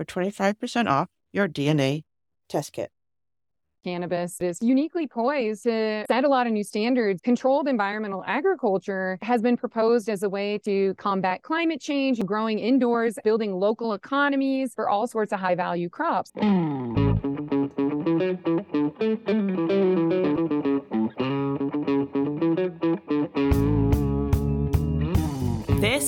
for 25% off your DNA test kit. Cannabis is uniquely poised to set a lot of new standards. Controlled environmental agriculture has been proposed as a way to combat climate change, growing indoors, building local economies for all sorts of high value crops. Hmm.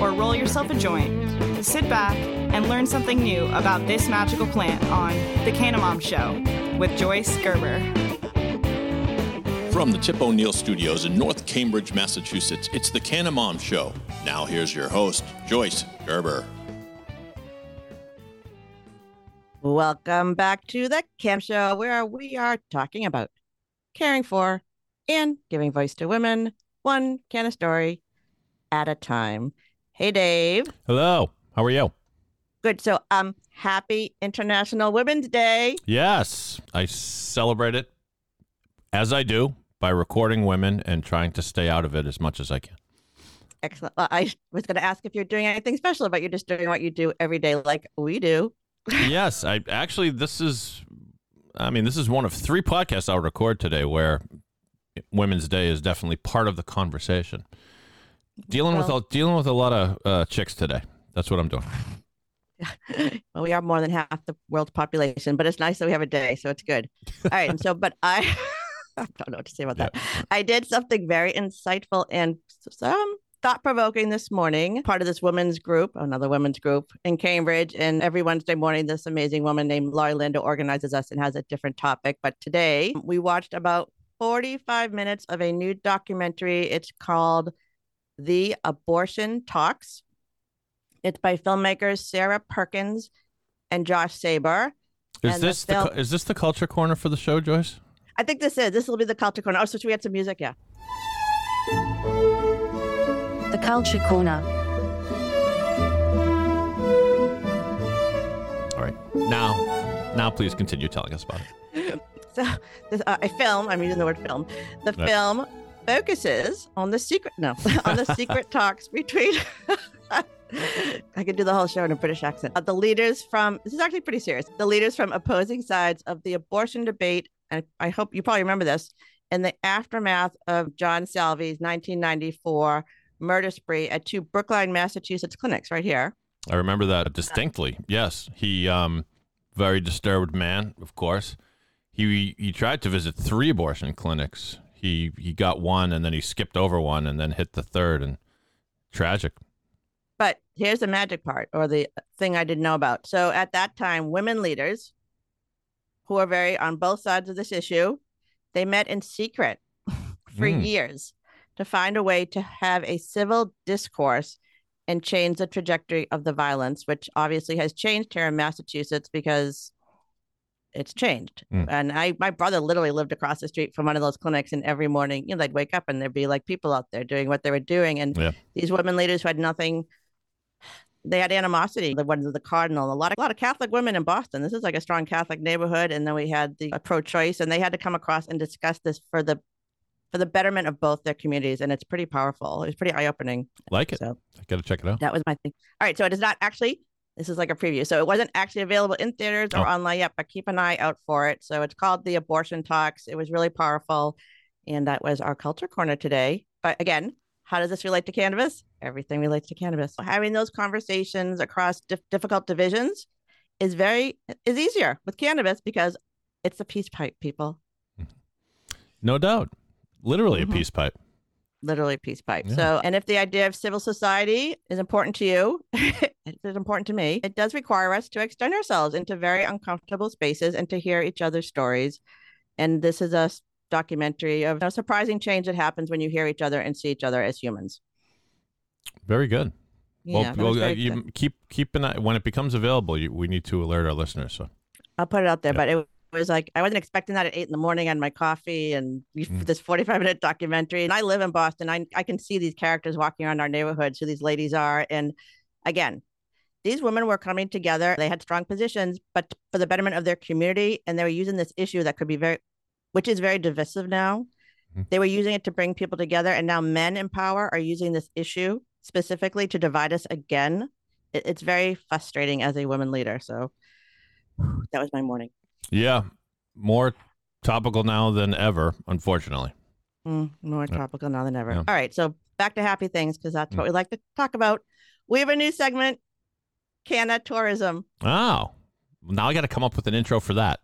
or roll yourself a joint, to sit back, and learn something new about this magical plant on The Canna Mom Show with Joyce Gerber. From the Tip O'Neill Studios in North Cambridge, Massachusetts, it's the Canna Mom Show. Now here's your host, Joyce Gerber. Welcome back to the Camp Show, where we are talking about caring for and giving voice to women, one can of story at a time. Hey, Dave. Hello. How are you? Good. So, um, happy International Women's Day. Yes, I celebrate it as I do by recording women and trying to stay out of it as much as I can. Excellent. Well, I was going to ask if you're doing anything special, but you're just doing what you do every day, like we do. yes, I actually this is, I mean, this is one of three podcasts I'll record today where Women's Day is definitely part of the conversation. Dealing Well- with a, dealing with a lot of uh, chicks today. That's what I'm doing. well, we are more than half the world's population, but it's nice that we have a day, so it's good. All right. And so, but I, I don't know what to say about that. I did something very insightful and some thought provoking this morning, part of this women's group, another women's group in Cambridge. And every Wednesday morning, this amazing woman named Laurie Linda organizes us and has a different topic. But today we watched about 45 minutes of a new documentary. It's called The Abortion Talks. It's by filmmakers Sarah Perkins and Josh Saber. Is And this the, film- cu- is this the culture corner for the show, Joyce? I think this is. This will be the culture corner. Oh, so should we add some music? Yeah. The Culture Corner. All right. Now, now please continue telling us about it. So this, uh, a film. I'm using the word film. The Right. film focuses on the secret. No, on the secret talks between. I could do the whole show in a British accent. Uh, the leaders from this is actually pretty serious. The leaders from opposing sides of the abortion debate, and I hope you probably remember this, in the aftermath of John Salvi's 1994 murder spree at two Brookline, Massachusetts clinics, right here. I remember that distinctly. Yes, he um very disturbed man, of course. He he tried to visit three abortion clinics. He he got one and then he skipped over one and then hit the third and tragic. But here's the magic part, or the thing I didn't know about. So at that time, women leaders who are very on both sides of this issue They met in secret for Mm. years to find a way to have a civil discourse and change the trajectory of the violence, which obviously has changed here in Massachusetts because it's changed. Mm. And I, my brother literally lived across the street from one of those clinics, and every morning, you know, they'd wake up and there'd be like people out there doing what they were doing, and Yeah. these women leaders who had nothing. They had animosity. The ones of the cardinal, a lot of a lot of Catholic women in Boston. This is like a strong Catholic neighborhood, and then we had the uh, pro-choice, and they had to come across and discuss this for the for the betterment of both their communities, and it's pretty powerful. It's pretty eye-opening. Like it. So I got to check it out. that was my thing. All right, so it is not actually. This is like a preview, so it wasn't actually available in theaters or Oh. online yet, but keep an eye out for it. So it's called the Abortion Talks. It was really powerful, and that was our culture corner today. But again, how does this relate to cannabis? Everything relates to cannabis. So Having those conversations across dif- difficult divisions is very is easier with cannabis because it's a peace pipe, people. No doubt. Literally Mhm. a peace pipe. Literally peace pipe. Yeah. So, and if the idea of civil society is important to you, it is important to me. It does require us to extend ourselves into very uncomfortable spaces and to hear each other's stories. And this is a documentary of a surprising change that happens when you hear each other and see each other as humans. Very good. Yeah, well, well uh, you keep keep an eye when it becomes available. You, we need to alert our listeners. So I'll put it out there, Yeah. but it was like I wasn't expecting that at eight in the morning on my coffee and Mm. this 45 minute documentary. And I live in Boston. I, I can see these characters walking around our neighborhoods, who these ladies are. And again, these women were coming together. They had strong positions, but for the betterment of their community. And they were using this issue that could be very, which is very divisive now. Mhm. They were using it to bring people together. And now men in power are using this issue specifically to divide us again. It, it's very frustrating as a woman leader. So that was my morning. Yeah, more topical now than ever. Unfortunately. Mm, more Yeah. topical now than ever. Yeah. All right, so back to happy things because that's Mm. what we like to talk about. We have a new segment, Canna Tourism. Oh, now I got to come up with an intro for that.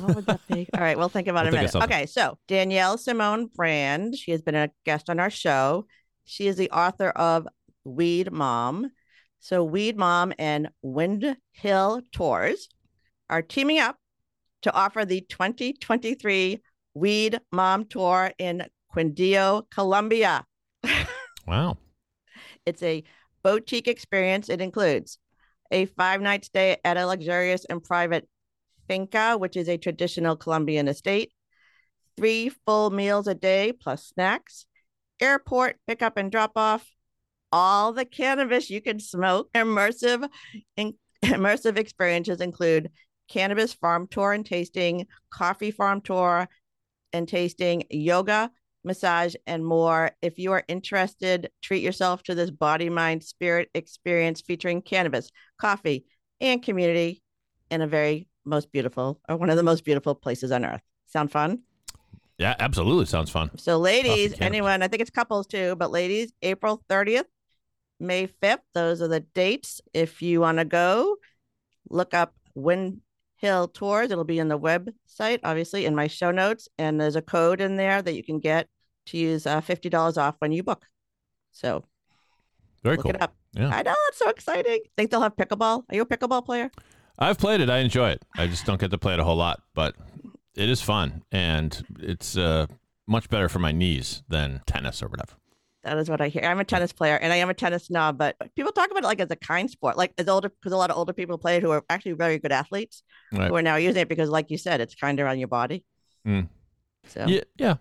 What would that be? All right, we'll think about We'll it in a think of minute. Okay, so Danielle Simone Brand, she has been a guest on our show. She is the author of Weed Mom. So Weed Mom and Wind Hill Tours are teaming up to offer the 2023 Weed Mom Tour in Quindío, Colombia. Wow. It's a boutique experience. It includes a five night stay at a luxurious and private finca, which is a traditional Colombian estate, three full meals a day plus snacks, airport pickup and drop off, all the cannabis you can smoke. Immersive, in, immersive experiences include cannabis farm tour and tasting, coffee farm tour and tasting, yoga, massage, and more. If you are interested, treat yourself to this body, mind, spirit experience featuring cannabis, coffee, and community in a very most beautiful or one of the most beautiful places on earth. Sound fun? Yeah, absolutely. Sounds fun. So, ladies, anyone, I think it's couples too, but ladies, April 30th, May 5th, those are the dates. If you want to go, look up Wind Hill Tours. It'll be in the website, obviously, in my show notes. And there's a code in there that you can get to use uh, $50 off when you book. So, Very look cool. Yeah. I know, it's so exciting. Think they'll have pickleball? Are you a pickleball player? I've played it. I enjoy it. I just don't get to play it a whole lot, but it is fun and it's uh, much better for my knees than tennis or whatever. That is what I hear. I'm a tennis player and I am a tennis snob, but people talk about it like as a kind sport, like as older, because a lot of older people play it who are actually very good athletes Right. who are now using it because, like you said, it's kind of on your body. Mm. So, Yeah, yeah.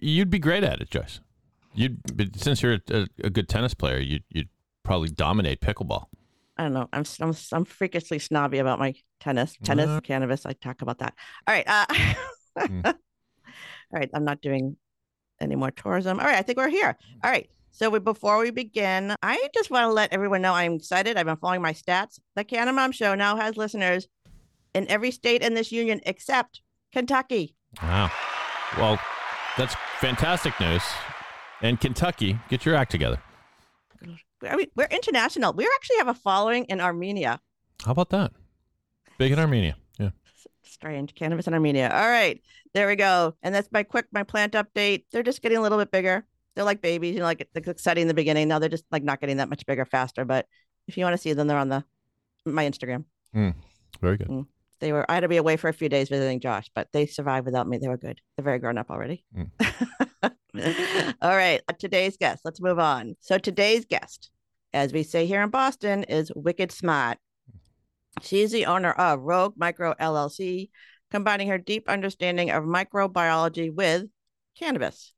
You'd be great at it, Joyce. You'd but since you're a, a good tennis player, you'd you'd probably dominate pickleball. I don't know. I'm, I'm, I'm freakishly snobby about my tennis, tennis, Uh. cannabis. I talk about that. All right. Uh, Hmm. All right. I'm not doing any more tourism. All right. I think we're here. Mm. All right. So we, before we begin, I just want to let everyone know I'm excited. I've been following my stats. The Canna Mom Show now has listeners in every state in this union except Kentucky. Wow. Well, that's fantastic news. And Kentucky, get your act together. I mean, we're international. We actually have a following in Armenia. How about that? Big in Armenia. Strange cannabis in Armenia. All right, there we go. And that's my quick my plant update. They're just getting a little bit bigger. They're like babies, you know, like it's exciting in the beginning. Now they're just like not getting that much bigger faster. But if you want to see them, they're on the my Instagram. Hmm, very good. Hmm. They were I had to be away for a few days visiting Josh, but they survived without me. They were good. They're very grown up already. Mm. All right, uh, today's guest. Let's move on. So today's guest, as we say here in Boston, is Wicked Smart. She's the owner of Rogue Micro LLC, combining her deep understanding of microbiology with cannabis.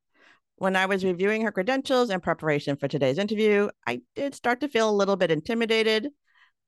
When I was reviewing her credentials in preparation for today's interview, I did start to feel a little bit intimidated,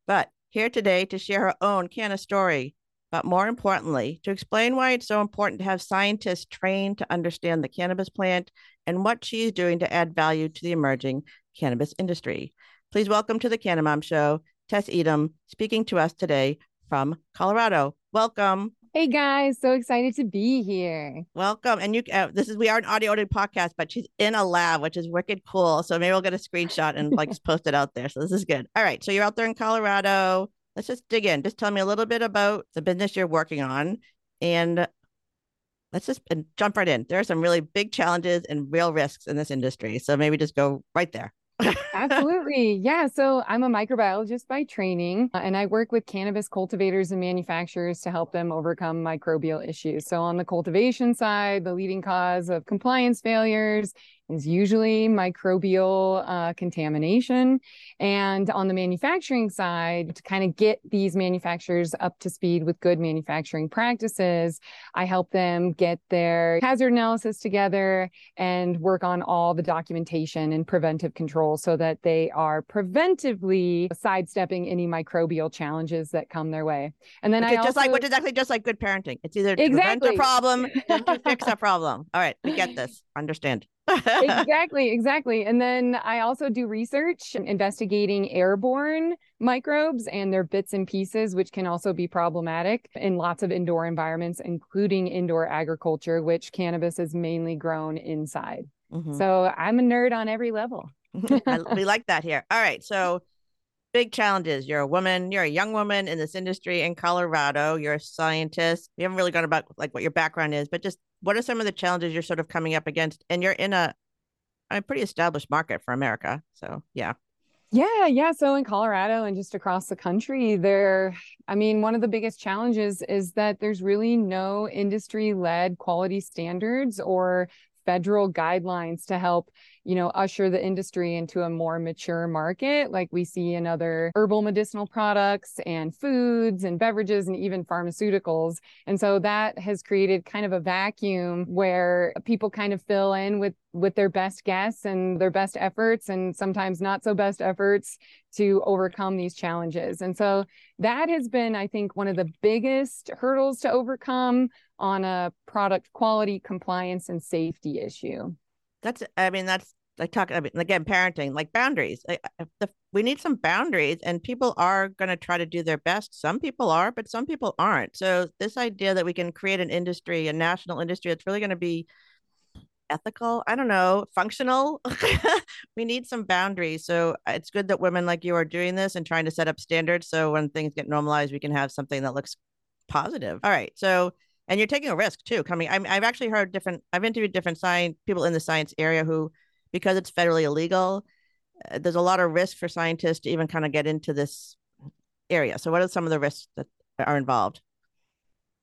but here today to share her own canna story, but more importantly, to explain why it's so important to have scientists trained to understand the cannabis plant and what she's doing to add value to the emerging cannabis industry. Please welcome to the Canna Mom Show, Tess Eidem, speaking to us today from Colorado. Welcome. Hey guys, so excited to be here. Welcome. And you, uh, this is, we are an audio podcast, but she's in a lab, which is wicked cool. So maybe we'll get a screenshot and like just post it out there. So this is good. All right. So you're out there in Colorado. Let's just dig in. Just tell me a little bit about the business you're working on and let's just and jump right in. There are some really big challenges and real risks in this industry. So maybe just go right there. Absolutely. Yeah. So I'm a microbiologist by training, uh, and I work with cannabis cultivators and manufacturers to help them overcome microbial issues. So, on the cultivation side, the leading cause of compliance failures is usually microbial uh, contamination. And on the manufacturing side, to kind of get these manufacturers up to speed with good manufacturing practices, I help them get their hazard analysis together and work on all the documentation and preventive control so that they are preventively sidestepping any microbial challenges that come their way. And then which I just also, like which is exactly just like good parenting. It's either Exactly. prevent a problem to fix a problem. All right, we get this. Understand. exactly, exactly. And then I also do research investigating airborne microbes and their bits and pieces, which can also be problematic in lots of indoor environments, including indoor agriculture, which cannabis is mainly grown inside. Mhm. So I'm a nerd on every level. We like that here. All right. So, big challenges. You're a woman, you're a young woman in this industry in Colorado. You're a scientist. We haven't really gone about like what your background is, but just what are some of the challenges you're sort of coming up against? And you're in a, a pretty established market for America. So, yeah. Yeah, yeah. So in Colorado and just across the country, there, I mean, one of the biggest challenges is that there's really no industry led quality standards or federal guidelines to help you know usher the industry into a more mature market like we see in other herbal medicinal products and foods and beverages and even pharmaceuticals. And so that has created kind of a vacuum where people kind of fill in with with their best guess and their best efforts and sometimes not so best efforts to overcome these challenges. And so that has been i think one of the biggest hurdles to overcome on a product quality compliance and safety issue That's, I mean, that's like talking, I mean, again, parenting, like boundaries. Like, the, we need some boundaries, and people are going to try to do their best. Some people are, but some people aren't. So, this idea that we can create an industry, a national industry that's really going to be ethical, I don't know, functional, we need some boundaries. So, uh, it's good that women like you are doing this and trying to set up standards. So, when things get normalized, we can have something that looks positive. All right. So, and you're taking a risk too coming I'm, i've actually heard different i've interviewed different science people in the science area who because it's federally illegal uh, there's a lot of risk for scientists to even kind of get into this area. So what are some of the risks that are involved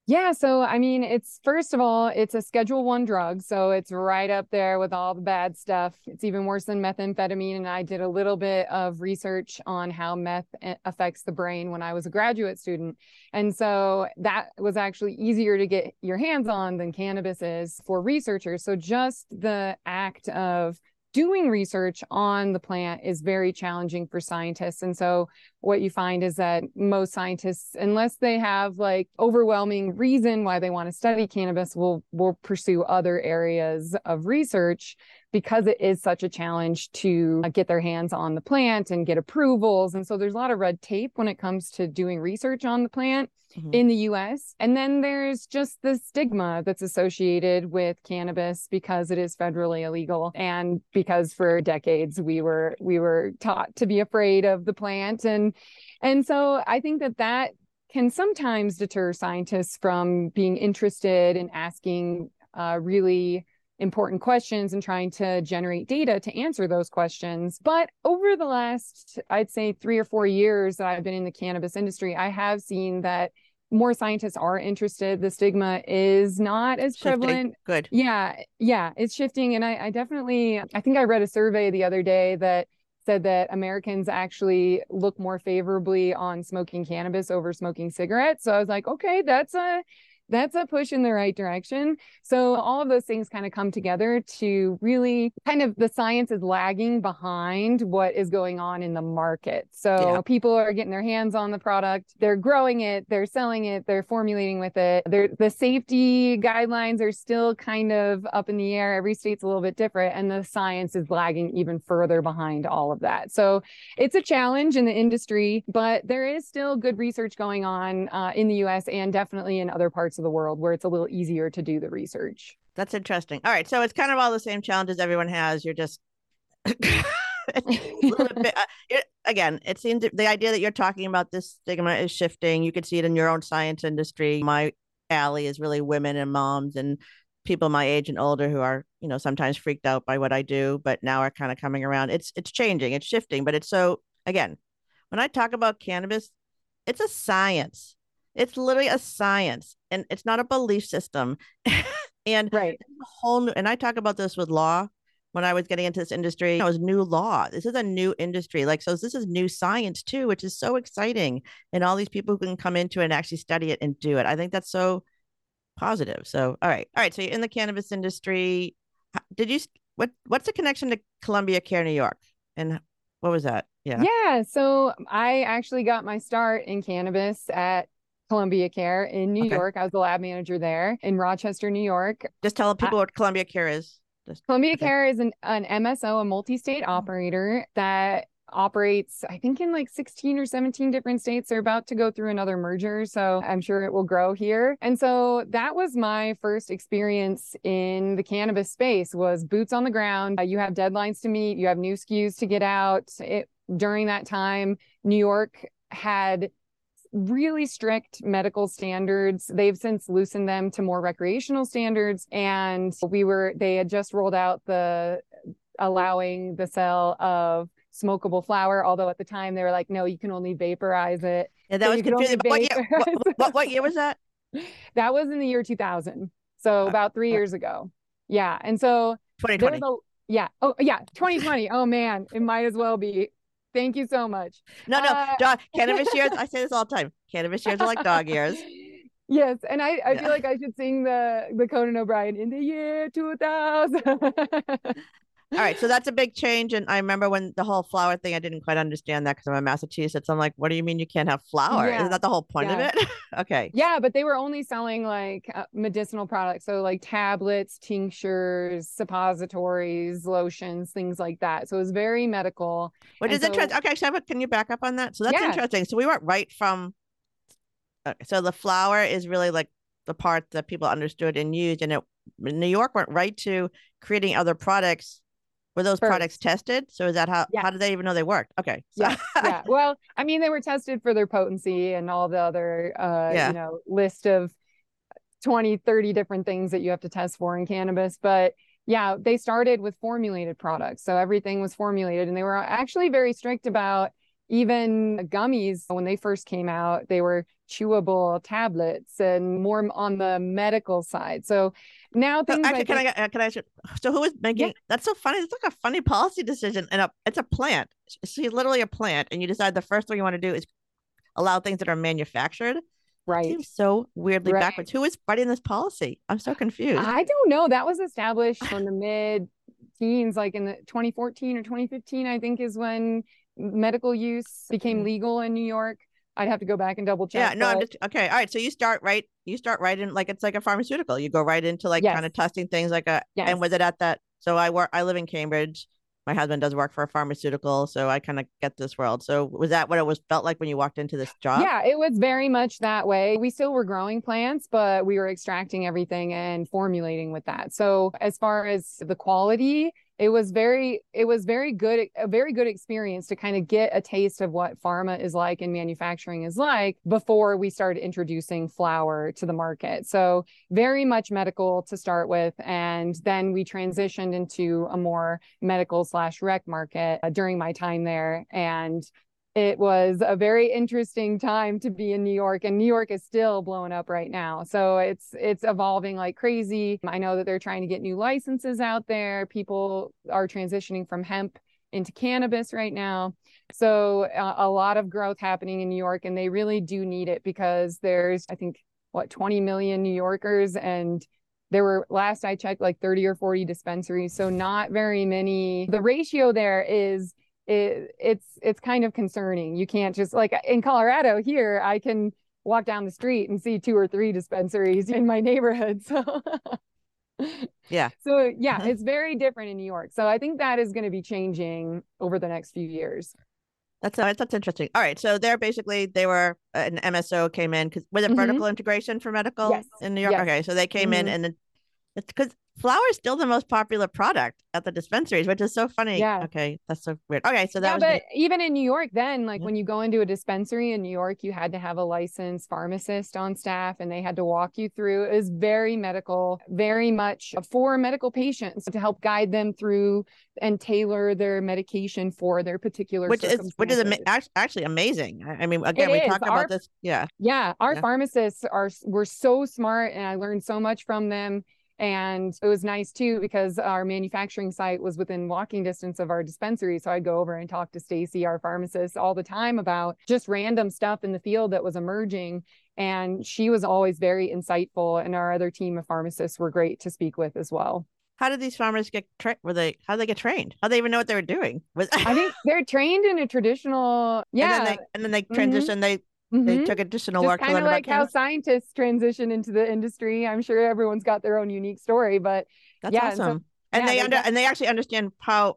Yeah, so I mean, it's first of all, it's a Schedule One drug, so it's right up there with all the bad stuff. It's even worse than methamphetamine, and I did a little bit of research on how meth eh, affects the brain when I was a graduate student, and so that was actually easier to get your hands on than cannabis is for researchers. So just the act of doing research on the plant is very challenging for scientists, and so what you find is that most scientists, unless they have like overwhelming reason why they want to study cannabis, will will pursue other areas of research because it is such a challenge to uh, get their hands on the plant and get approvals. And so there's a lot of red tape when it comes to doing research on the plant Mhm. in the US. And then there's just the stigma that's associated with cannabis because it is federally illegal and because for decades we were we were taught to be afraid of the plant and and so I think that that can sometimes deter scientists from being interested in asking uh, really important questions and trying to generate data to answer those questions. But over the last, I'd say, three or four years that I've been in the cannabis industry, I have seen that more scientists are interested. The stigma is not as Shifting. prevalent. Good. Yeah, yeah, it's shifting. And I, I definitely, I think I read a survey the other day that said that Americans actually look more favorably on smoking cannabis over smoking cigarettes. So I was like, okay, that's a that's a push in the right direction. So all of those things kind of come together to really kind of the science is lagging behind what is going on in the market. So Yeah. people are getting their hands on the product, they're growing it, they're selling it, they're formulating with it. They're, the safety guidelines are still kind of up in the air. Every state's a little bit different and the science is lagging even further behind all of that. So it's a challenge in the industry, but there is still good research going on uh, in the US and definitely in other parts of the world where it's a little easier to do the research. That's interesting. All right. So it's kind of all the same challenges everyone has. You're just bit, uh, again, it seems the idea that you're talking about this stigma is shifting. You can see it in your own science industry. My alley is really women and moms and people my age and older who are, you know, sometimes freaked out by what I do, but now are kind of coming around. It's it's changing, it's shifting, but it's so again, when I talk about cannabis, it's a science. It's literally a science and it's not a belief system. and Right. a whole new, and I talk about this with law when I was getting into this industry. It was new law. This is a new industry. Like, so this is new science too, which is so exciting. And all these people who can come into it and actually study it and do it. I think that's so positive. So, all right. All right. So you're in the cannabis industry. Did you, what, what's the connection to Columbia Care, New York? And what was that? Yeah. Yeah. So I actually got my start in cannabis at Columbia Care in New Okay. York. I was the lab manager there in Rochester, New York. Just tell people what Columbia Care is. Just, Columbia Okay. Care is an, an MSO, a multi-state operator that operates, I think, in like 16 or 17 different states. They're about to go through another merger, so I'm sure it will grow here. And so that was my first experience in the cannabis space was boots on the ground. Uh, you have deadlines to meet, you have new SKUs to get out. It, during that time, New York had really strict medical standards. They've since loosened them to more recreational standards. And we were, they had just rolled out the allowing the sale of smokable flower. Although at the time they were like, no, you can only vaporize it. yeah, that So was you could only confusing. But What year, what, what, what year was that? That was in the year 2000. So Uh, about three uh, years ago. Yeah. And so 2020. a, yeah. Oh, yeah. 2020. oh, man. It might as well be. Thank you so much. No, no, Uh, dog, cannabis years. I say this all the time. Cannabis years are like dog ears. Yes, and I, I Yeah. feel like I should sing the the Conan O'Brien in the year 2000. All right, so that's a big change. And I remember when the whole flower thing, I didn't quite understand that because I'm in Massachusetts. I'm like, what do you mean you can't have flower? Yeah, Isn't that the whole point yeah. of it? okay. yeah, but they were only selling like uh, medicinal products, so like tablets, tinctures, suppositories, lotions, things like that. So it was very medical. Which And is so- interesting. Okay, Sheva, can you back up on that? So that's Yeah. interesting. So we went right from, okay, so the flower is really like the part that people understood and used. And it, New York went right to creating other products. Were those products tested? So is that how, Yeah. how did they even know they worked? Okay. So, Yeah, yeah. Well, I mean, they were tested for their potency and all the other, uh, Yeah. you know, list of 20, 30 different things that you have to test for in cannabis. But yeah, they started with formulated products. So everything was formulated and they were actually very strict about even gummies when they first came out, they were chewable tablets and more on the medical side. So now So things actually, like can I uh, can I ask you? So who is making? That's so funny. It's like a funny policy decision, and a it's a plant. She's literally a plant, and you decide the first thing you want to do is allow things that are manufactured. right. Seems so weirdly Right. backwards. Who is writing this policy? I'm so confused. I don't know. That was established from the mid teens, like in the 2014 or 2015, I think is when medical use became Mhm. legal in New York. I'd have to go back and double check. yeah, no, I'm just okay. All right, so you start right. You start right in like it's like a pharmaceutical. You go right into like kind of testing things like uh, a. Yes. And was it at that? So I work. I live in Cambridge. My husband does work for a pharmaceutical, so I kind of get this world. So was that what it was felt like when you walked into this job? Yeah, it was very much that way. We still were growing plants, but we were extracting everything and formulating with that. So as far as the quality, it was very it was very good a very good experience to kind of get a taste of what pharma is like and manufacturing is like before we started introducing flower to the market. So very much medical to start with and then we transitioned into a more medical slash rec market uh, during my time there and it was a very interesting time to be in New York and New York is still blowing up right now. So it's it's evolving like crazy. I know that they're trying to get new licenses out there. People are transitioning from hemp into cannabis right now. So uh, a lot of growth happening in New York and they really do need it because there's I think what 20 million New Yorkers and there were last I checked like 30 or 40 dispensaries so not very many the ratio there is it, it's it's kind of concerning. You can't just like in Colorado here, I can walk down the street and see two or three dispensaries in my neighborhood. So yeah. So yeah, Mhm. it's very different in New York. So I think that is going to be changing over the next few years. That's that's interesting. All right, so they're basically they were uh, an MSO came in because was it Mhm. vertical integration for medical Yes. in New York? Yes. Okay, so they came in Mhm. and then it's because flower is still the most popular product at the dispensaries, which is so funny. Yeah. Okay, that's so weird. Okay, so that yeah, was but even in New York, then like Yeah. when you go into a dispensary in New York, you had to have a licensed pharmacist on staff, and they had to walk you through. It was very medical, very much for medical patients to help guide them through and tailor their medication for their particular. which is which is act- actually amazing. I mean, again, we is. talk about this. Yeah, Yeah, our Yeah. pharmacists are were so smart and I learned so much from them. And it was nice too because our manufacturing site was within walking distance of our dispensary. So I'd go over and talk to Stacy, our pharmacist, all the time about just random stuff in the field that was emerging. And she was always very insightful. And our other team of pharmacists were great to speak with as well. how did these farmers get trained? Were they how did they get trained? How did they even know what they were doing? Was I think they're trained in a traditional, yeah. and then they and then they Mhm. They they mhm. took additional just work to kind of like how cannabis. scientists transition into the industry. I'm sure everyone's got their own unique story, but That's yeah, and so- awesome. And, yeah, they they under got- and they actually understand how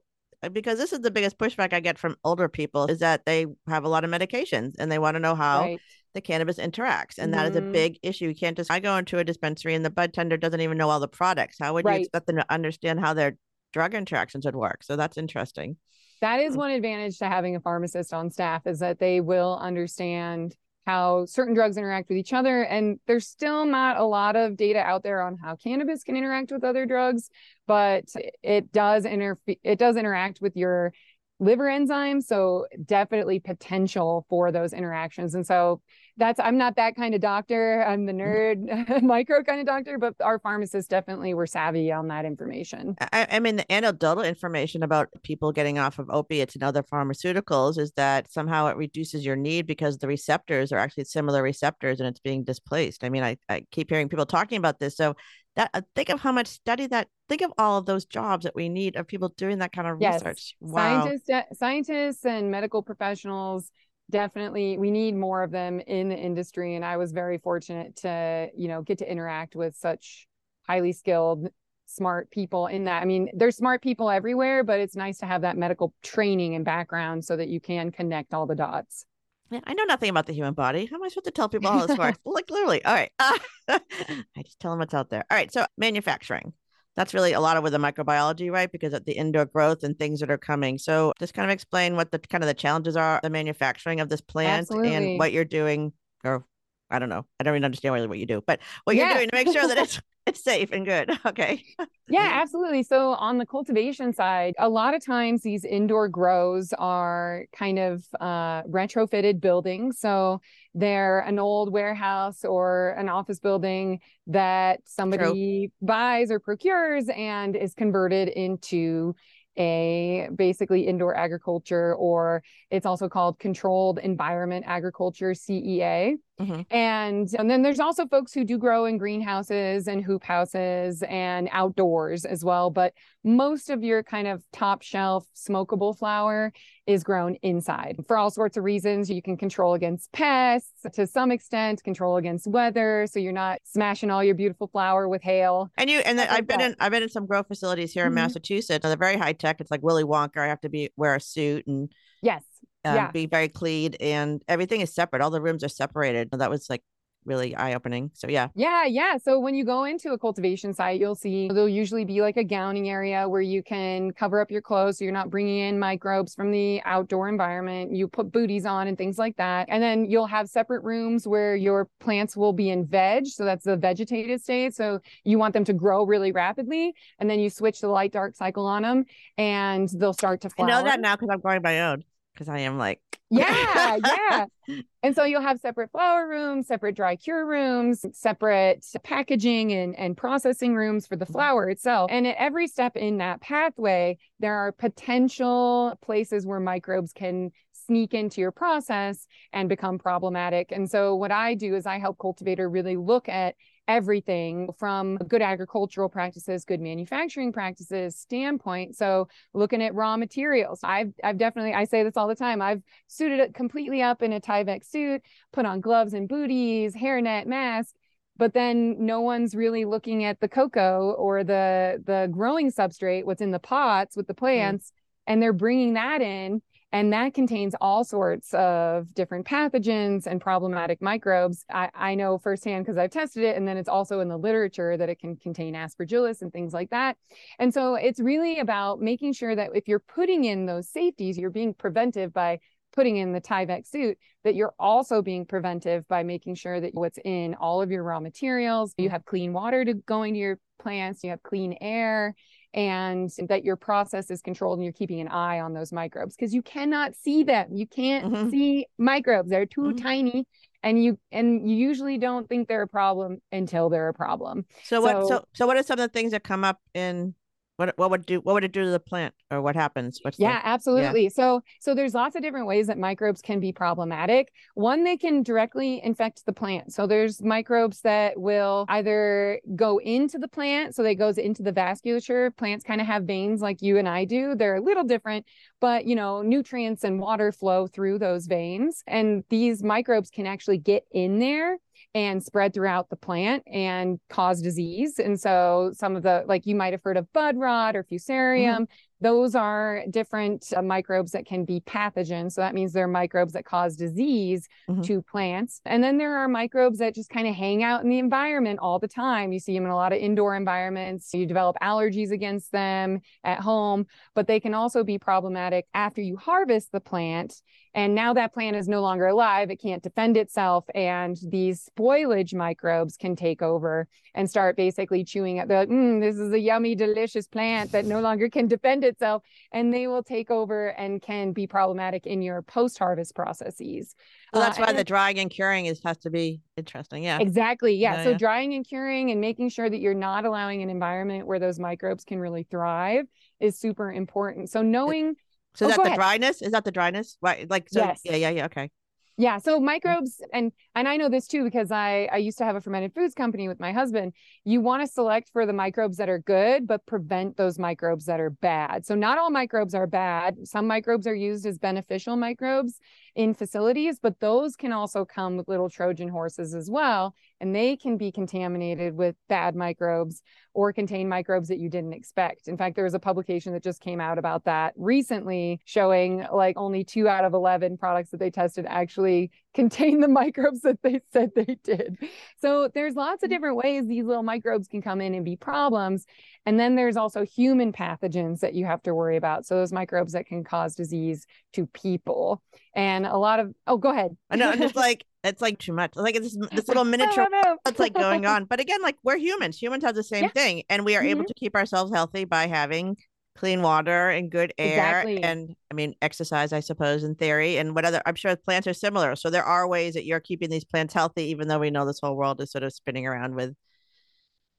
because this is the biggest pushback I get from older people is that they have a lot of medications and they want to know how right. the cannabis interacts. And that is a Mhm. big issue. You can't just I go into a dispensary and the bud tender doesn't even know all the products. How would you expect them to understand how their drug interactions would work? So that's interesting. That is Mm. one advantage to having a pharmacist on staff is that they will understand how certain drugs interact with each other. And there's still not a lot of data out there on how cannabis can interact with other drugs, but it does interfe- it does interact with your liver enzymes. So definitely potential for those interactions. And so that's I'm not that kind of doctor. I'm the nerd micro kind of doctor, but our pharmacists definitely were savvy on that information. I, I mean, the anecdotal information about people getting off of opiates and other pharmaceuticals is that somehow it reduces your need because the receptors are actually similar receptors and it's being displaced. I mean, I, I keep hearing people talking about this. So that uh, think of how much study that think of all of those jobs that we need of people doing that kind of Yes. research. Wow. Scientists, scientists and medical professionals definitely we need more of them in the industry and I was very fortunate to, you know, get to interact with such highly skilled smart people in that. I mean, there's smart people everywhere, but it's nice to have that medical training and background so that you can connect all the dots. Yeah, I know nothing about the human body. How am I supposed to tell people all this works? like literally. All right. I just tell them what's out there. All right. So manufacturing. That's really a lot of with the microbiology, right? Because of the indoor growth and things that are coming. So just kind of explain what the kind of the challenges are, the manufacturing of this plant Absolutely. and what you're doing, or I don't know. I don't even understand really what you do, but what Yeah. you're doing to make sure that it's it's safe and good. Okay. Yeah, absolutely. So on the cultivation side, a lot of times these indoor grows are kind of uh, retrofitted buildings. So they're an old warehouse or an office building that somebody buys or procures and is converted into a basically indoor agriculture, or it's also called controlled environment agriculture, CEA. Mhm. And, and then there's also folks who do grow in greenhouses and hoop houses and outdoors as well. But most of your kind of top shelf smokable flower is grown inside for all sorts of reasons. You can control against pests to some extent, control against weather. So you're not smashing all your beautiful flower with hail. And you and I've been that. in I've been in some grow facilities here in Mhm. Massachusetts. They're very high tech. It's like Willy Wonka. I have to be wear a suit and Yes. um, Yeah. be very clean and everything is separate. All the rooms are separated. That was like really eye opening. So yeah. Yeah, yeah. So when you go into a cultivation site, you'll see there'll usually be like a gowning area where you can cover up your clothes so you're not bringing in microbes from the outdoor environment. You put booties on and things like that. And then you'll have separate rooms where your plants will be in veg. So that's the vegetative state. So you want them to grow really rapidly. And then you switch the light dark cycle on them and they'll start to I know that now because I'm growing my own. Because I am like, yeah, yeah. And so you'll have separate flower rooms, separate dry cure rooms, separate packaging and, and processing rooms for the Mm-hmm. flower itself. And at every step in that pathway, there are potential places where microbes can sneak into your process and become problematic. And so what I do is I help cultivator really look at everything from good agricultural practices, good manufacturing practices standpoint. So looking at raw materials, I've I've definitely I say this all the time. I've suited it completely up in a Tyvek suit, put on gloves and booties, hairnet, mask, but then no one's really looking at the coco or the the growing substrate, what's in the pots with the mm-hmm. plants, and they're bringing that in and that contains all sorts of different pathogens and problematic microbes. I, I know firsthand because I've tested it, and then it's also in the literature that it can contain aspergillus and things like that. And so it's really about making sure that if you're putting in those safeties, you're being preventive by putting in the Tyvek suit, that you're also being preventive by making sure that what's in all of your raw materials, you have clean water to going to your plants, you have clean air, and that your process is controlled and you're keeping an eye on those microbes because you cannot see them. You can't Mhm. see microbes. They're too Mhm. tiny and you and you usually don't think they're a problem until they're a problem. so what? So- So so what are some of the things that come up in what what would do what would it do to the plant or what happens? What's the- Yeah, absolutely. So so there's lots of different ways that microbes can be problematic. One, they can directly infect the plant. So there's microbes that will either go into the plant, so they goes into the vasculature. Plants kind of have veins like you and I do. They're a little different, but you know, nutrients and water flow through those veins. And these microbes can actually get in there and spread throughout the plant and cause disease. And so some of the like you might have heard of bud rot or mm-hmm. fusarium. Those are different uh, microbes that can be pathogens. So that means they're microbes that cause disease Mhm. to plants. And then there are microbes that just kind of hang out in the environment all the time. You see them in a lot of indoor environments. You develop allergies against them at home, but they can also be problematic after you harvest the plant. And now that plant is no longer alive, it can't defend itself. And these spoilage microbes can take over and start basically chewing at the, like, mm, this is a yummy, delicious plant that no longer can defend itself. Itself and they will take over and can be problematic in your post harvest processes. Uh, that's why and the drying and curing is has to be interesting. Yeah. Exactly. Yeah. Yeah, so yeah. drying and curing and making sure that you're not allowing an environment where those microbes can really thrive is super important. So knowing So Oh, is that the ahead. dryness? Is that the dryness? Right. Like so Yes. yeah, yeah, yeah. Okay. Yeah, so microbes and and I know this too because I I used to have a fermented foods company with my husband. You want to select for the microbes that are good but prevent those microbes that are bad. So not all microbes are bad. Some microbes are used as beneficial microbes in facilities, but those can also come with little Trojan horses as well and they can be contaminated with bad microbes or contain microbes that you didn't expect. In fact, there was a publication that just came out about that recently showing like only 2 out of 11 products that they tested actually contain the microbes that they said they did. So there's lots of mm-hmm. different ways these little microbes can come in and be problems. And then there's also human pathogens that you have to worry about. So those microbes that can cause disease to people. And a lot of oh, go ahead. Oh, I know. I'm just like it's like too much. Like it's this, this little miniature that's like going on. But again, like we're humans. Humans have the same Yeah. thing, and we are able mm-hmm. to keep ourselves healthy by having clean water and good air Exactly. and I mean exercise, I suppose, in theory. And what other I'm sure plants are similar. So there are ways that you're keeping these plants healthy, even though we know this whole world is sort of spinning around with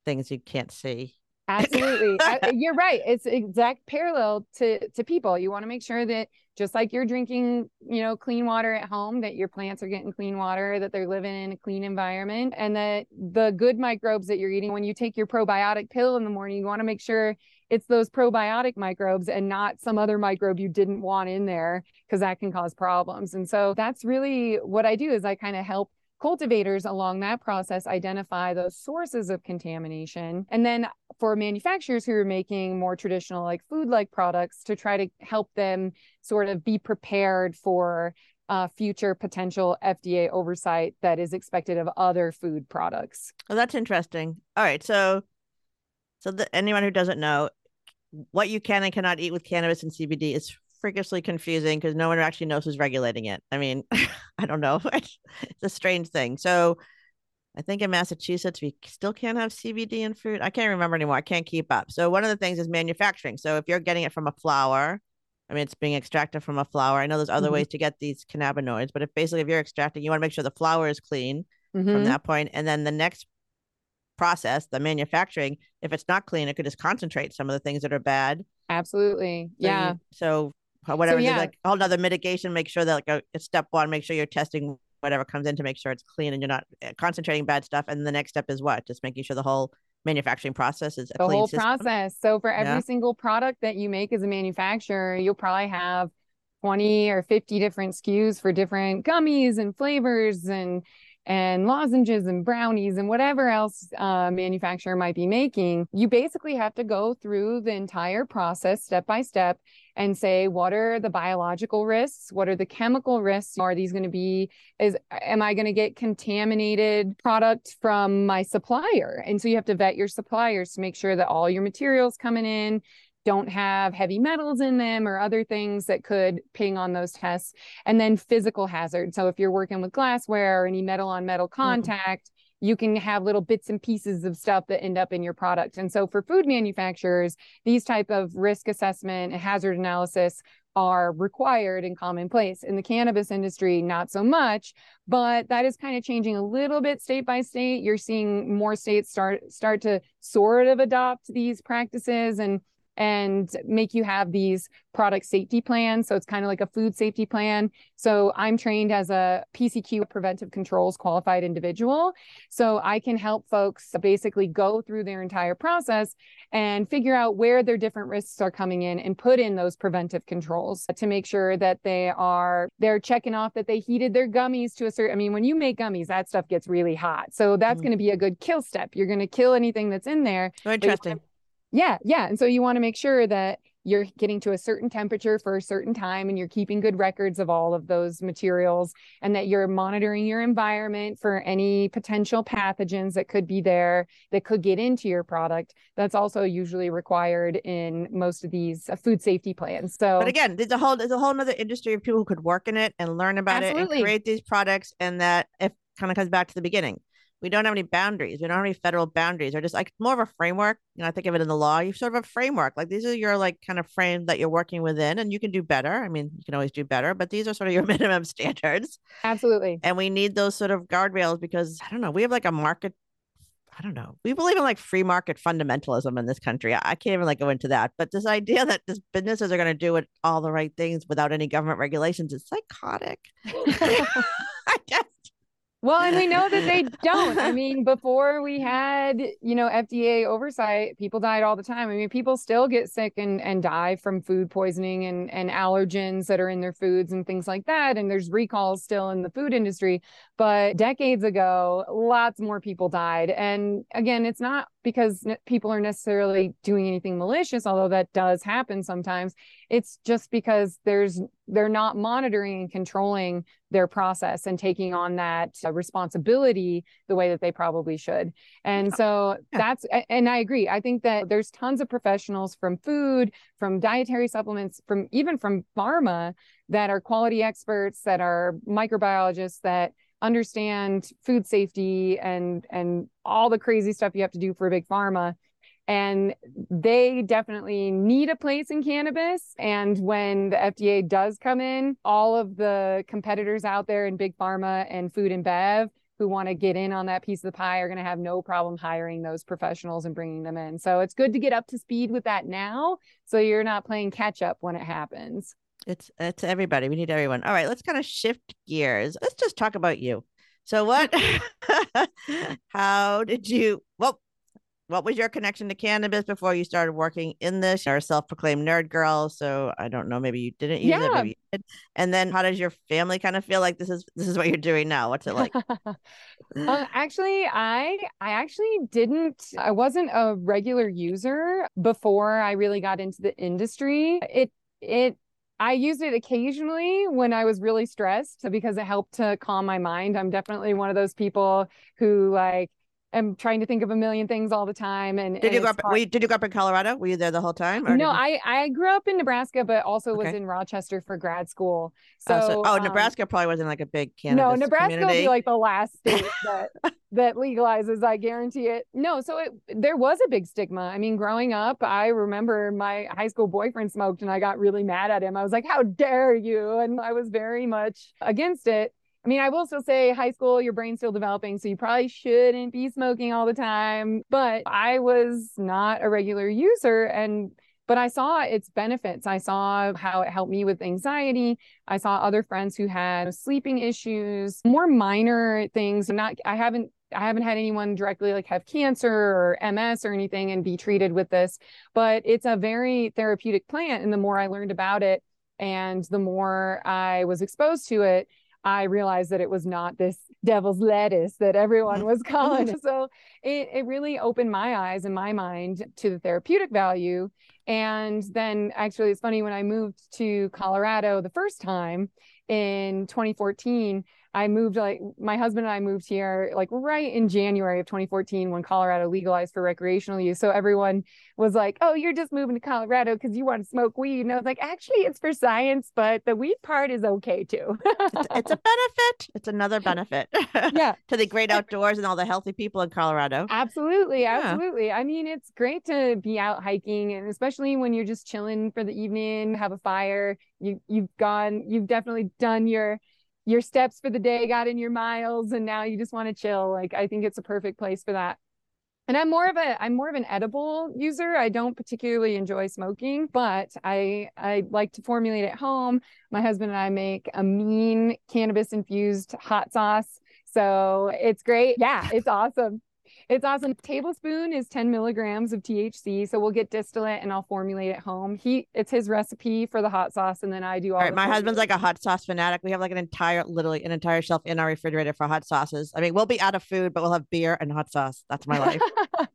things you can't see. Absolutely. I- you're right. It's exact parallel to to people. You want to make sure that just like you're drinking, you know, clean water at home, that your plants are getting clean water, that they're living in a clean environment, and that the good microbes that you're eating when you take your probiotic pill in the morning, you want to make sure it's those probiotic microbes and not some other microbe you didn't want in there because that can cause problems. And so that's really what I do is I kind of help cultivators along that process identify those sources of contamination and then for manufacturers who are making more traditional like food like products to try to help them sort of be prepared for uh, future potential FDA oversight that is expected of other food products. Well, that's interesting. All right, so so the, anyone who doesn't know what you can and cannot eat with cannabis and CBD is freakishly confusing because no one actually knows who's regulating it. I mean, I don't know. It's, a strange thing. So I think in Massachusetts we still can't have CBD in fruit. I can't remember anymore. I can't keep up. So one of the things is manufacturing. So if you're getting it from a flower, I mean, it's being extracted from a flower. I know there's other Mhm. ways to get these cannabinoids, but if basically if you're extracting, you want to make sure the flower is clean from Mhm. that point, and then the next process, the manufacturing, if it's not clean, it could just concentrate some of the things that are bad. Absolutely. So yeah. you- so whatever, there's yeah. like a whole nother mitigation. Make sure that like a, it's step one, make sure you're testing whatever comes in to make sure it's clean and you're not uh, concentrating bad stuff. And the next step is what? Just making sure the whole manufacturing process is a the clean whole system. process. So for every Yeah. single product that you make as a manufacturer, you'll probably have 20 or 50 different SKUs for different gummies and flavors and and lozenges and brownies and whatever else uh, manufacturer might be making. You basically have to go through the entire process step by step and say what are the biological risks what are the chemical risks are these going to be is am i going to get contaminated product from my supplier and so you have to vet your suppliers to make sure that all your materials coming in don't have heavy metals in them or other things that could ping on those tests. And then physical hazard so if you're working with glassware or any metal on metal mm-hmm. contact you can have little bits and pieces of stuff that end up in your product. And so for food manufacturers these type of risk assessment and hazard analysis are required and commonplace. In the cannabis industry not so much but that is kind of changing a little bit state by state. You're seeing more states start start to sort of adopt these practices. And and make you have these product safety plans. So it's kind of like a food safety plan. So I'm trained as a PCQ preventive controls qualified individual. So I can help folks basically go through their entire process and figure out where their different risks are coming in and put in those preventive controls to make sure that they are they're checking off that they heated their gummies to a certain I mean when you make gummies that stuff gets really hot. So that's Mm. going to be a good kill step. You're going to kill anything that's in there So interesting. Yeah, yeah. And so you want to make sure that you're getting to a certain temperature for a certain time and you're keeping good records of all of those materials and that you're monitoring your environment for any potential pathogens that could be there that could get into your product. That's also usually required in most of these uh, food safety plans. So But again, there's a whole there's a whole other industry of people who could work in it and learn about it and create these products. And that it kind of comes back to the beginning. We don't have any boundaries. We don't have any federal boundaries. They're just like more of a framework. You know, I think of it in the law. You've sort of a framework. Like these are your like kind of frame that you're working within, and you can do better. I mean, you can always do better, but these are sort of your minimum standards. absolutely. And we need those sort of guardrails because I don't know, we have like a market. I don't know. We believe in like free market fundamentalism in this country. I, I can't even like go into that. But this idea that this businesses are going to do it all the right things without any government regulations is psychotic. Well, and we know that they don't. I mean, before we had, you know, FDA oversight, people died all the time. I mean, people still get sick and and die from food poisoning and and allergens that are in their foods and things like that. And there's recalls still in the food industry. But decades ago, lots more people died. And again, it's not because people are necessarily doing anything malicious, although that does happen sometimes. It's just because there's they're not monitoring and controlling their process and taking on that uh, responsibility the way that they probably should. And so Yeah. that's, and I agree. I think that there's tons of professionals from food, from dietary supplements, from even from pharma that are quality experts, that are microbiologists, that understand food safety and and all the crazy stuff you have to do for big pharma and they definitely need a place in cannabis. And when the FDA does come in, all of the competitors out there in big pharma and food and bev who want to get in on that piece of the pie are going to have no problem hiring those professionals and bringing them in. So it's good to get up to speed with that now so you're not playing catch up when it happens. It's it's everybody. We need everyone. All right, let's kind of shift gears. Let's just talk about you. So what how did you well what was your connection to cannabis before you started working in this? You're a self-proclaimed nerd girl, so I don't know. Maybe you didn't use it, Yeah. maybe you did. And then, how does your family kind of feel like this is this is what you're doing now? What's it like? Uh, actually, I I actually didn't. I wasn't a regular user before I really got into the industry. It it I used it occasionally when I was really stressed because it helped to calm my mind. I'm definitely one of those people who like am trying to think of a million things all the time. And did and you grow up? You, did you go up in Colorado? Were you there the whole time? No, you- I I grew up in Nebraska, but also was in Rochester for grad school. So, Oh, so- oh, um, Nebraska probably wasn't like a big cannabis no, Nebraska will be like the last state that that legalizes. I guarantee it. No, so it there was a big stigma. I mean, growing up, I remember my high school boyfriend smoked, and I got really mad at him. I was like, "How dare you!" And I was very much against it. I mean, I will still say high school, your brain's still developing, so you probably shouldn't be smoking all the time. But I was not a regular user and but I saw its benefits. I saw how it helped me with anxiety. I saw other friends who had sleeping issues, more minor things. Not I haven't I haven't had anyone directly like have cancer or MS or anything and be treated with this, but it's a very therapeutic plant and the more I learned about it and the more I was exposed to it, I realized that it was not this devil's lettuce that everyone was calling it. So it, it really opened my eyes and my mind to the therapeutic value. And then actually, it's funny when I moved to Colorado the first time in 2014, I moved like my husband and I moved here like right in January of 2014 when Colorado legalized for recreational use. So everyone was like, "Oh, you're just moving to Colorado because you want to smoke weed." And I was like, "Actually, it's for science, but the weed part is okay too." it's, it's a benefit. It's another benefit. yeah, to the great outdoors and all the healthy people in Colorado. absolutely, Yeah. absolutely. I mean, it's great to be out hiking, and especially when you're just chilling for the evening, have a fire. You you've gone, you've definitely done your your steps for the day, got in your miles, and now you just want to chill. Like I think it's a perfect place for that. And I'm more of a I'm more of an edible user. I don't particularly enjoy smoking, but I I like to formulate at home. My husband and I make a mean cannabis infused hot sauce. So it's great. Yeah, it's awesome. It's awesome. Tablespoon is 10 milligrams of THC. So we'll get distillate and I'll formulate at home. He it's his recipe for the hot sauce, and then I do all. All right, my husband's like a hot sauce fanatic. We have like an entire, literally an entire shelf in our refrigerator for hot sauces. I mean, we'll be out of food, but we'll have beer and hot sauce. That's my life.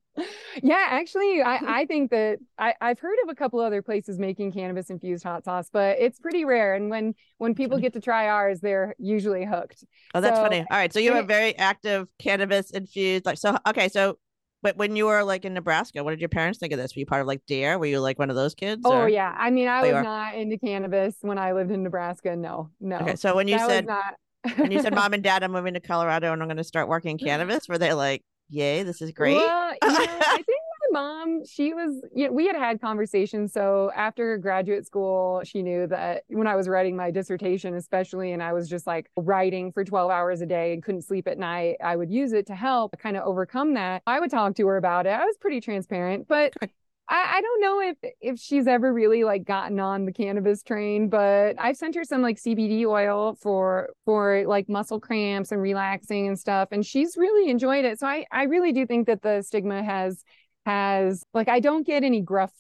yeah, actually, I, I think that I, I've heard of a couple other places making cannabis infused hot sauce, but it's pretty rare. And when when people get to try ours, they're usually hooked. Oh, that's So- funny. All right, so you have a very active cannabis infused, like so. Okay, so, but when you were like in Nebraska, what did your parents think of this? Were you part of like Dare? Were you like one of those kids? Oh or- yeah, I mean, I Oh, was not into cannabis when I lived in Nebraska. No, no. Okay, so when you that said not. when you said mom and dad, I'm moving to Colorado and I'm going to start working cannabis, were they like, yay, this is great? Well, you know, I think my mom, she was, you know, we had had conversations. So after graduate school, she knew that when I was writing my dissertation, especially, and I was just like writing for 12 hours a day and couldn't sleep at night, I would use it to help kind of overcome that. I would talk to her about it. I was pretty transparent, but. I, I don't know if if she's ever really like gotten on the cannabis train, but I've sent her some like CBD oil for for like muscle cramps and relaxing and stuff, and she's really enjoyed it. So I I really do think that the stigma has has like I don't get any gruff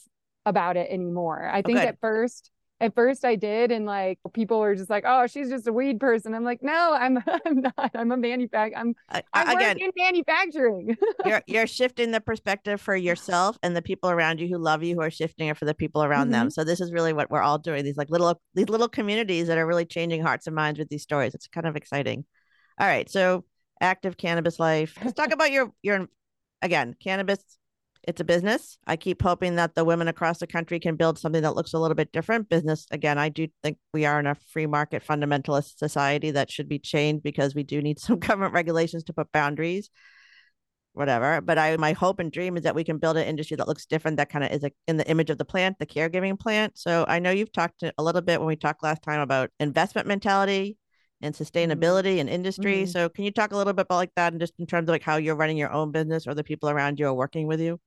about it anymore. I think at first at first I did, and like people were just like, "Oh, she's just a weed person." I'm like, "No, I'm I'm not. I'm a manufact. I'm I- I work again, in manufacturing." you're you're shifting the perspective for yourself and the people around you who love you who are shifting it for the people around Mm-hmm. them so this is really what we're all doing these like little these little communities that are really changing hearts and minds with these stories it's kind of exciting all right so active cannabis life let's talk about your your again cannabis it's a business i keep hoping that the women across the country can build something that looks a little bit different business again i do think we are in a free market fundamentalist society that should be changed because we do need some government regulations to put boundaries whatever. But I my hope and dream is that we can build an industry that looks different, that kind of is a, in the image of the plant, the caregiving plant. So I know you've talked a little bit when we talked last time about investment mentality and sustainability and industry. Mhm. So can you talk a little bit about like that and just in terms of like how you're running your own business or the people around you are working with you?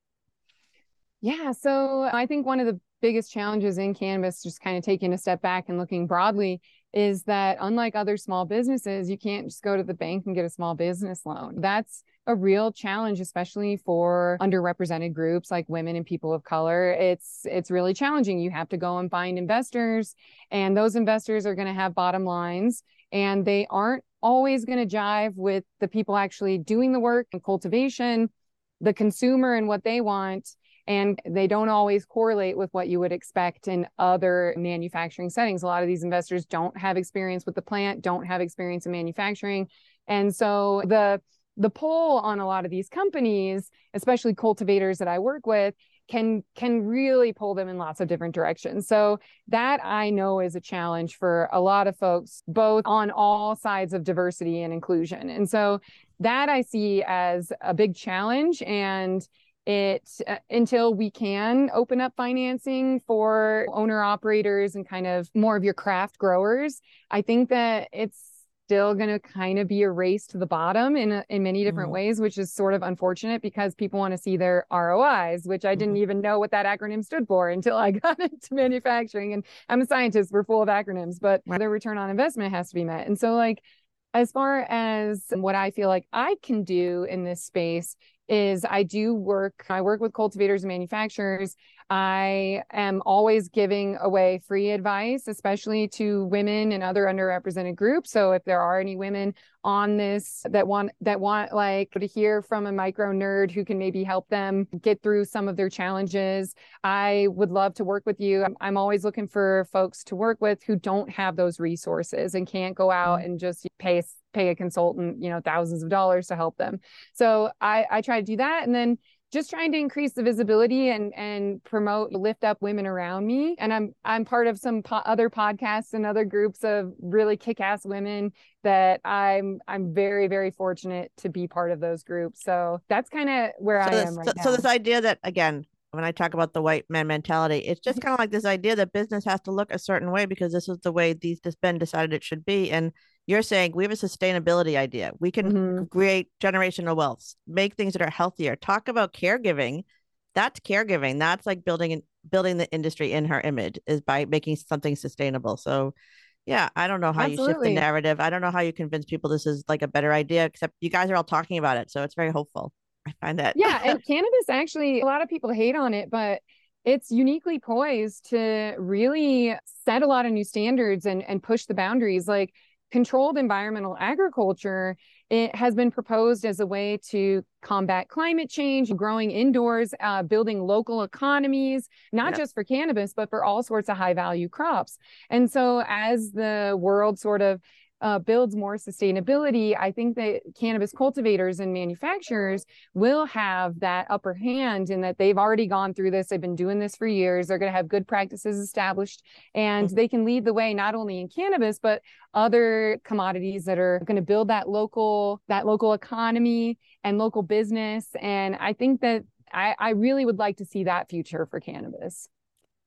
Yeah, so I think one of the biggest challenges in cannabis, just kind of taking a step back and looking broadly, is that unlike other small businesses, you can't just go to the bank and get a small business loan. That's a real challenge, especially for underrepresented groups like women and people of color. It's it's really challenging. You have to go and find investors, and those investors are going to have bottom lines, and they aren't always going to jive with the people actually doing the work and cultivation, the consumer and what they want and they don't always correlate with what you would expect in other manufacturing settings. A lot of these investors don't have experience with the plant, don't have experience in manufacturing. And so the the pull on a lot of these companies, especially cultivators that I work with, can can really pull them in lots of different directions. So that I know is a challenge for a lot of folks both on all sides of diversity and inclusion. And so that I see as a big challenge and it uh, until we can open up financing for owner operators and kind of more of your craft growers i think that it's still going to kind of be a race to the bottom in in many different mm-hmm. ways which is sort of unfortunate because people want to see their ROIs which I didn't mm-hmm. even know what that acronym stood for until I got into manufacturing and I'm a scientist we're full of acronyms but right. their return on investment has to be met and so like as far as what I feel like I can do in this space is I do work, I work with cultivators and manufacturers. I am always giving away free advice, especially to women and other underrepresented groups. So if there are any women on this that want that want like to hear from a micro nerd who can maybe help them get through some of their challenges, I would love to work with you. I'm, I'm always looking for folks to work with who don't have those resources and can't go out mm. and just pay pay a consultant, you know, thousands of dollars to help them. So I, I try to do that. And then just trying to increase the visibility and and promote lift up women around me and i'm i'm part of some po- other podcasts and other groups of really kick-ass women that i'm i'm very very fortunate to be part of those groups so that's kind of where so i this, am right so, now. so this idea that again when I talk about the white man mentality, it's just mm-hmm. kind of like this idea that business has to look a certain way because this is the way these this been decided it should be. And you're saying we have a sustainability idea. We can mm-hmm. create generational wealth, make things that are healthier. Talk about caregiving. That's caregiving. That's like building building the industry in her image is by making something sustainable. So yeah, I don't know how Absolutely. you shift the narrative. I don't know how you convince people this is like a better idea, except you guys are all talking about it. So it's very hopeful. I find that. yeah. And cannabis actually, a lot of people hate on it, but it's uniquely poised to really set a lot of new standards and, and push the boundaries. Like controlled environmental agriculture it has been proposed as a way to combat climate change growing indoors uh, building local economies not yeah. just for cannabis but for all sorts of high value crops and so as the world sort of uh, builds more sustainability, I think that cannabis cultivators and manufacturers will have that upper hand in that they've already gone through this. They've been doing this for years. They're going to have good practices established and mm-hmm. they can lead the way not only in cannabis, but other commodities that are going to build that local, that local economy and local business. And I think that I, I really would like to see that future for cannabis.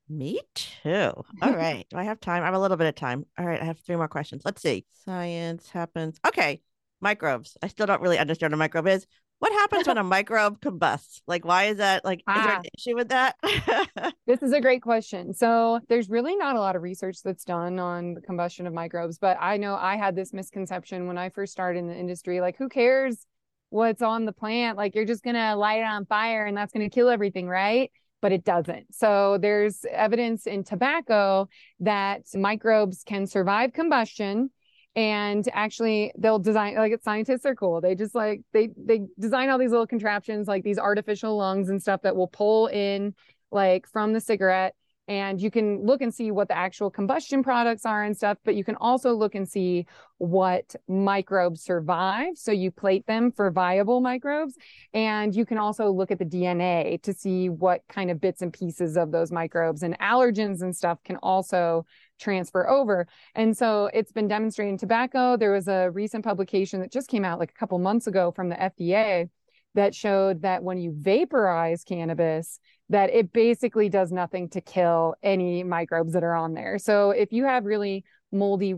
Me too. All right. Do I have time? I have a little bit of time. All right. I have three more questions. Let's see. Science happens. Okay. Microbes. I still don't really understand what a microbe is. What happens when a microbe combusts? Like, why is that? Like, ah. is there an ah. issue with that? this is a great question. So, there's really not a lot of research that's done on the combustion of microbes, but I know I had this misconception when I first started in the industry. Like, who cares what's on the plant? Like, you're just going to light it on fire and that's going to kill everything, right? But it doesn't. So there's evidence in tobacco that microbes can survive combustion and actually they'll design like scientists are cool they just like they they design all these little contraptions like these artificial lungs and stuff that will pull in like from the cigarette and you can look and see what the actual combustion products are and stuff but you can also look and see what microbes survive. So you plate them for viable microbes and you can also look at the dna to see what kind of bits and pieces of those microbes and allergens and stuff can also transfer over. And so it's been demonstrated in tobacco. There was a recent publication that just came out like a couple months ago from the fda that showed that when you vaporize cannabis that it basically does nothing to kill any microbes that are on there. So if you have really moldy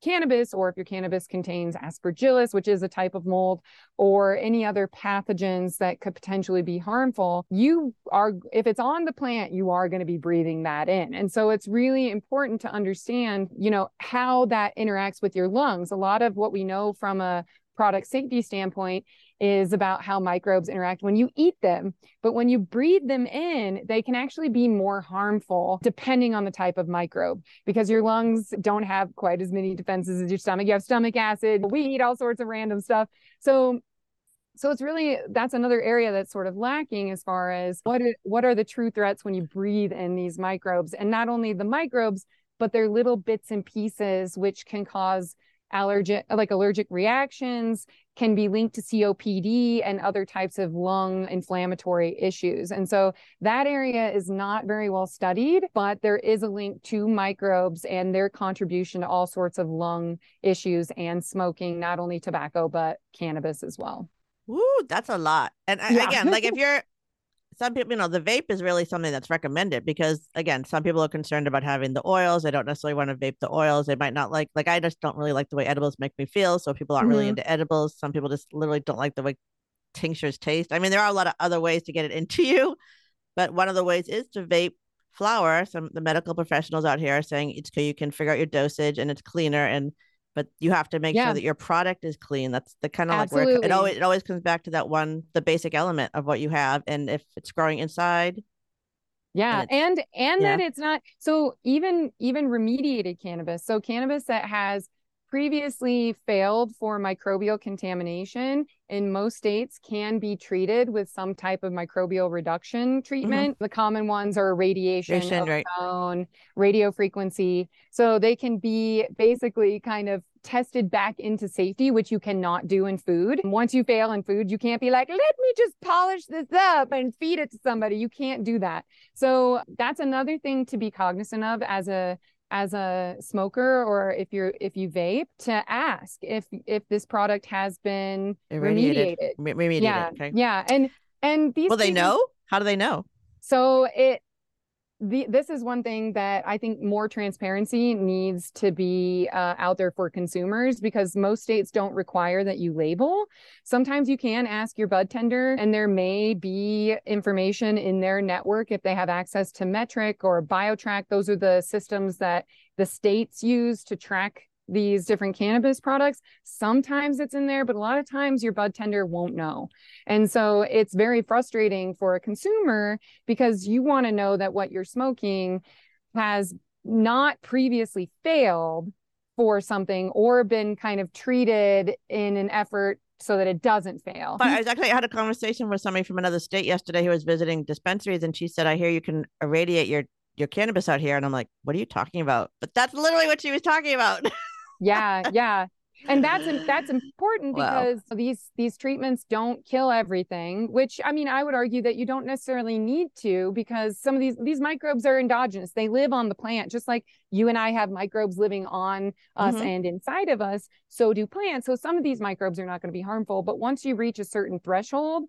cannabis, or if your cannabis contains aspergillus, which is a type of mold, or any other pathogens that could potentially be harmful, you are, if it's on the plant, you are going to be breathing that in. And so it's really important to understand, you know, how that interacts with your lungs. A lot of what we know from a product safety standpoint is about how microbes interact when you eat them. But when you breathe them in, they can actually be more harmful depending on the type of microbe because your lungs don't have quite as many defenses as your stomach. You have stomach acid, we eat all sorts of random stuff. So so it's really that's another area that's sort of lacking as far as what what are the true threats when you breathe in these microbes and not only the microbes but they're little bits and pieces which can cause allergic like allergic reactions can be linked to COPD and other types of lung inflammatory issues. And so that area is not very well studied, but there is a link to microbes and their contribution to all sorts of lung issues and smoking, not only tobacco, but cannabis as well. Woo, that's a lot. And yeah. again, like if you're some people, you know, the vape is really something that's recommended because again, some people are concerned about having the oils. They don't necessarily want to vape the oils. They might not like like I just don't really like the way edibles make me feel. So people aren't mm-hmm. really into edibles. Some people just literally don't like the way tinctures taste. I mean, there are a lot of other ways to get it into you, but one of the ways is to vape flower. Some the medical professionals out here are saying it's good, you can figure out your dosage and it's cleaner and but you have to make yeah. sure that your product is clean. That's the kind of like where it, it, always it always comes back to that one, the basic element of what you have, and if it's growing inside. Yeah, and and, and yeah. that it's not so even even remediated cannabis. So cannabis that has previously failed for microbial contamination in most states can be treated with some type of microbial reduction mm-hmm. treatment. Mm-hmm. The common ones are radiation, radiation right. ozone, radio frequency. So they can be basically kind of tested back into safety, which you cannot do in food. Once you fail in food, you can't be like, let me just polish this up and feed it to somebody. You can't do that. So that's another thing to be cognizant of as a as a smoker or if you're if you vape to ask if if this product has been remediated. Remediated, yeah okay. yeah and and these well they know? How do they know? So it the, this is one thing that I think more transparency needs to be uh, out there for consumers because most states don't require that you label. Sometimes you can ask your bud tender, and there may be information in their network if they have access to Metrc or BioTrack. Those are the systems that the states use to track these different cannabis products. Sometimes it's in there, but a lot of times your bud tender won't know. And so it's very frustrating for a consumer because you want to know that what you're smoking has not previously failed for something or been kind of treated in an effort so that it doesn't fail. But I was actually I had a conversation with somebody from another state yesterday who was visiting dispensaries and she said, I hear you can irradiate your your cannabis out here. And I'm like, what are you talking about? But that's literally what she was talking about. yeah yeah and that's that's important because wow. these these treatments don't kill everything which i mean i would argue that you don't necessarily need to because some of these these microbes are endogenous they live on the plant just like you and i have microbes living on us mm-hmm. and inside of us so do plants so some of these microbes are not going to be harmful but once you reach a certain threshold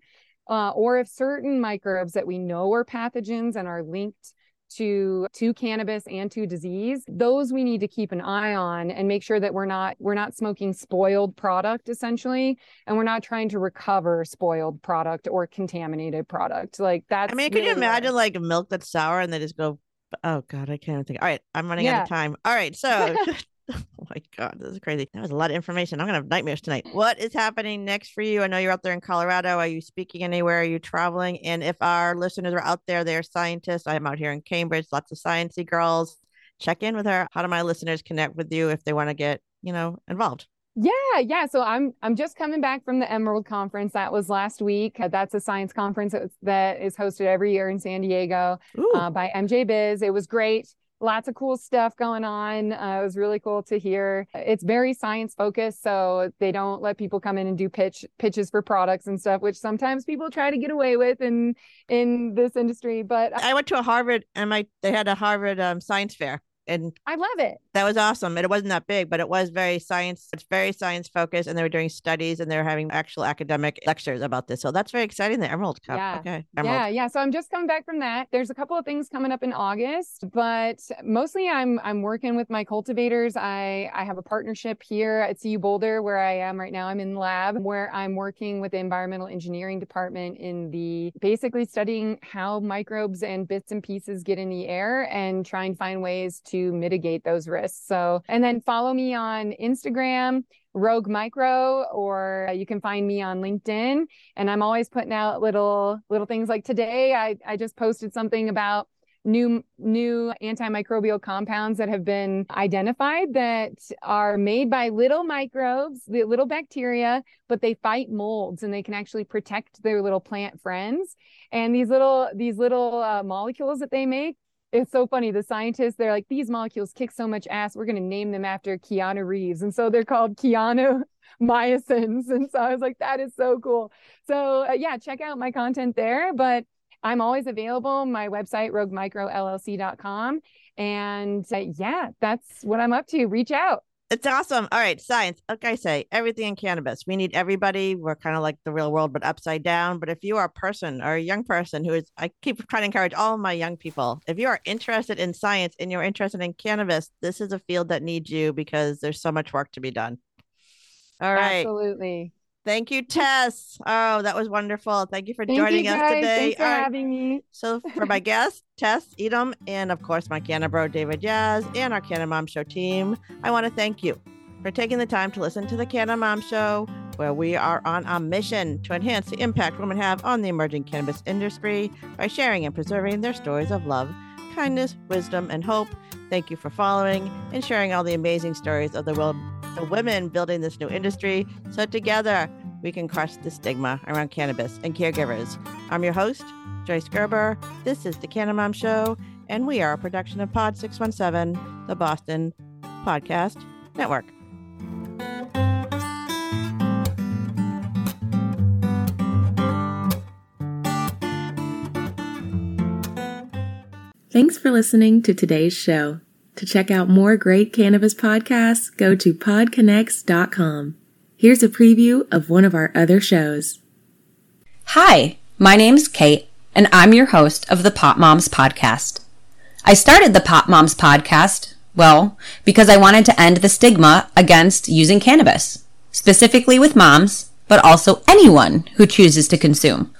uh, or if certain microbes that we know are pathogens and are linked to to cannabis and to disease those we need to keep an eye on and make sure that we're not we're not smoking spoiled product essentially and we're not trying to recover spoiled product or contaminated product like that i mean really can you imagine like milk that's sour and they just go oh god i can't think all right i'm running yeah. out of time all right so oh my God, this is crazy. That was a lot of information. I'm going to have nightmares tonight. What is happening next for you? I know you're out there in Colorado. Are you speaking anywhere? Are you traveling? And if our listeners are out there, they're scientists. I'm out here in Cambridge, lots of sciencey girls. Check in with her. How do my listeners connect with you if they want to get, you know, involved? Yeah, yeah. So I'm I'm just coming back from the Emerald Conference. That was last week. That's a science conference that is hosted every year in San Diego uh, by MJ Biz. It was great lots of cool stuff going on. Uh, it was really cool to hear. It's very science focused, so they don't let people come in and do pitch pitches for products and stuff, which sometimes people try to get away with in in this industry. But I went to a Harvard and my they had a Harvard um, science fair and I love it. That was awesome. And it wasn't that big, but it was very science. It's very science focused, and they were doing studies and they were having actual academic lectures about this. So that's very exciting. The Emerald Cup. Yeah. Okay. Emerald. Yeah, yeah. So I'm just coming back from that. There's a couple of things coming up in August, but mostly I'm I'm working with my cultivators. I I have a partnership here at CU Boulder where I am right now. I'm in the lab where I'm working with the environmental engineering department in the basically studying how microbes and bits and pieces get in the air and try and find ways to mitigate those risks. So, and then follow me on Instagram, Rogue Micro, or you can find me on LinkedIn. And I'm always putting out little little things like today. I I just posted something about new new antimicrobial compounds that have been identified that are made by little microbes the little bacteria but they fight molds and they can actually protect their little plant friends and these little these little uh, molecules that they make it's so funny. The scientists, they're like, these molecules kick so much ass, we're going to name them after Keanu Reeves. And so they're called Keanu mycins. And so I was like, that is so cool. So uh, yeah, check out my content there. But I'm always available. My website, roguemicrollc.com. And uh, yeah, that's what I'm up to. Reach out. It's awesome. All right, science. Like I say, everything in cannabis. We need everybody. We're kind of like the real world, but upside down. But if you are a person or a young person who is, I keep trying to encourage all my young people, if you are interested in science and you're interested in cannabis, this is a field that needs you because there's so much work to be done. All right. Absolutely. Thank you, Tess. Oh, that was wonderful. Thank you for Thank joining you us today. Thanks for right. having me. So for my guest, Tess Eidem, and of course my Canna Bro David Jazz and our Canna Mom Show team, I want to thank you for taking the time to listen to the Canna Mom Show, where we are on a mission to enhance the impact women have on the emerging cannabis industry by sharing and preserving their stories of love, kindness, wisdom, and hope. Thank you for following and sharing all the amazing stories of the, will- the women building this new industry. So together we can crush the stigma around cannabis and caregivers. I'm your host, Joyce Gerber. This is the Canna Mom Show, and we are a production of Pod 617, the Boston Podcast Network. Thanks for listening to today's show. To check out more great cannabis podcasts, go to podconnects.com. Here's a preview of one of our other shows. Hi, my name's Kate, and I'm your host of the Pop Moms Podcast. I started the Pop Moms Podcast, well, because I wanted to end the stigma against using cannabis, specifically with moms, but also anyone who chooses to consume.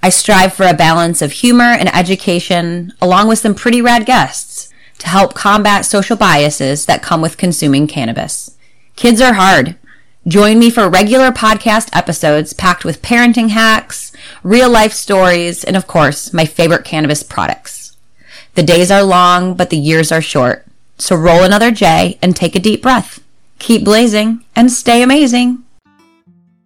I strive for a balance of humor and education, along with some pretty rad guests, to help combat social biases that come with consuming cannabis. Kids are hard. Join me for regular podcast episodes packed with parenting hacks, real life stories, and of course, my favorite cannabis products. The days are long, but the years are short. So roll another J and take a deep breath. Keep blazing and stay amazing.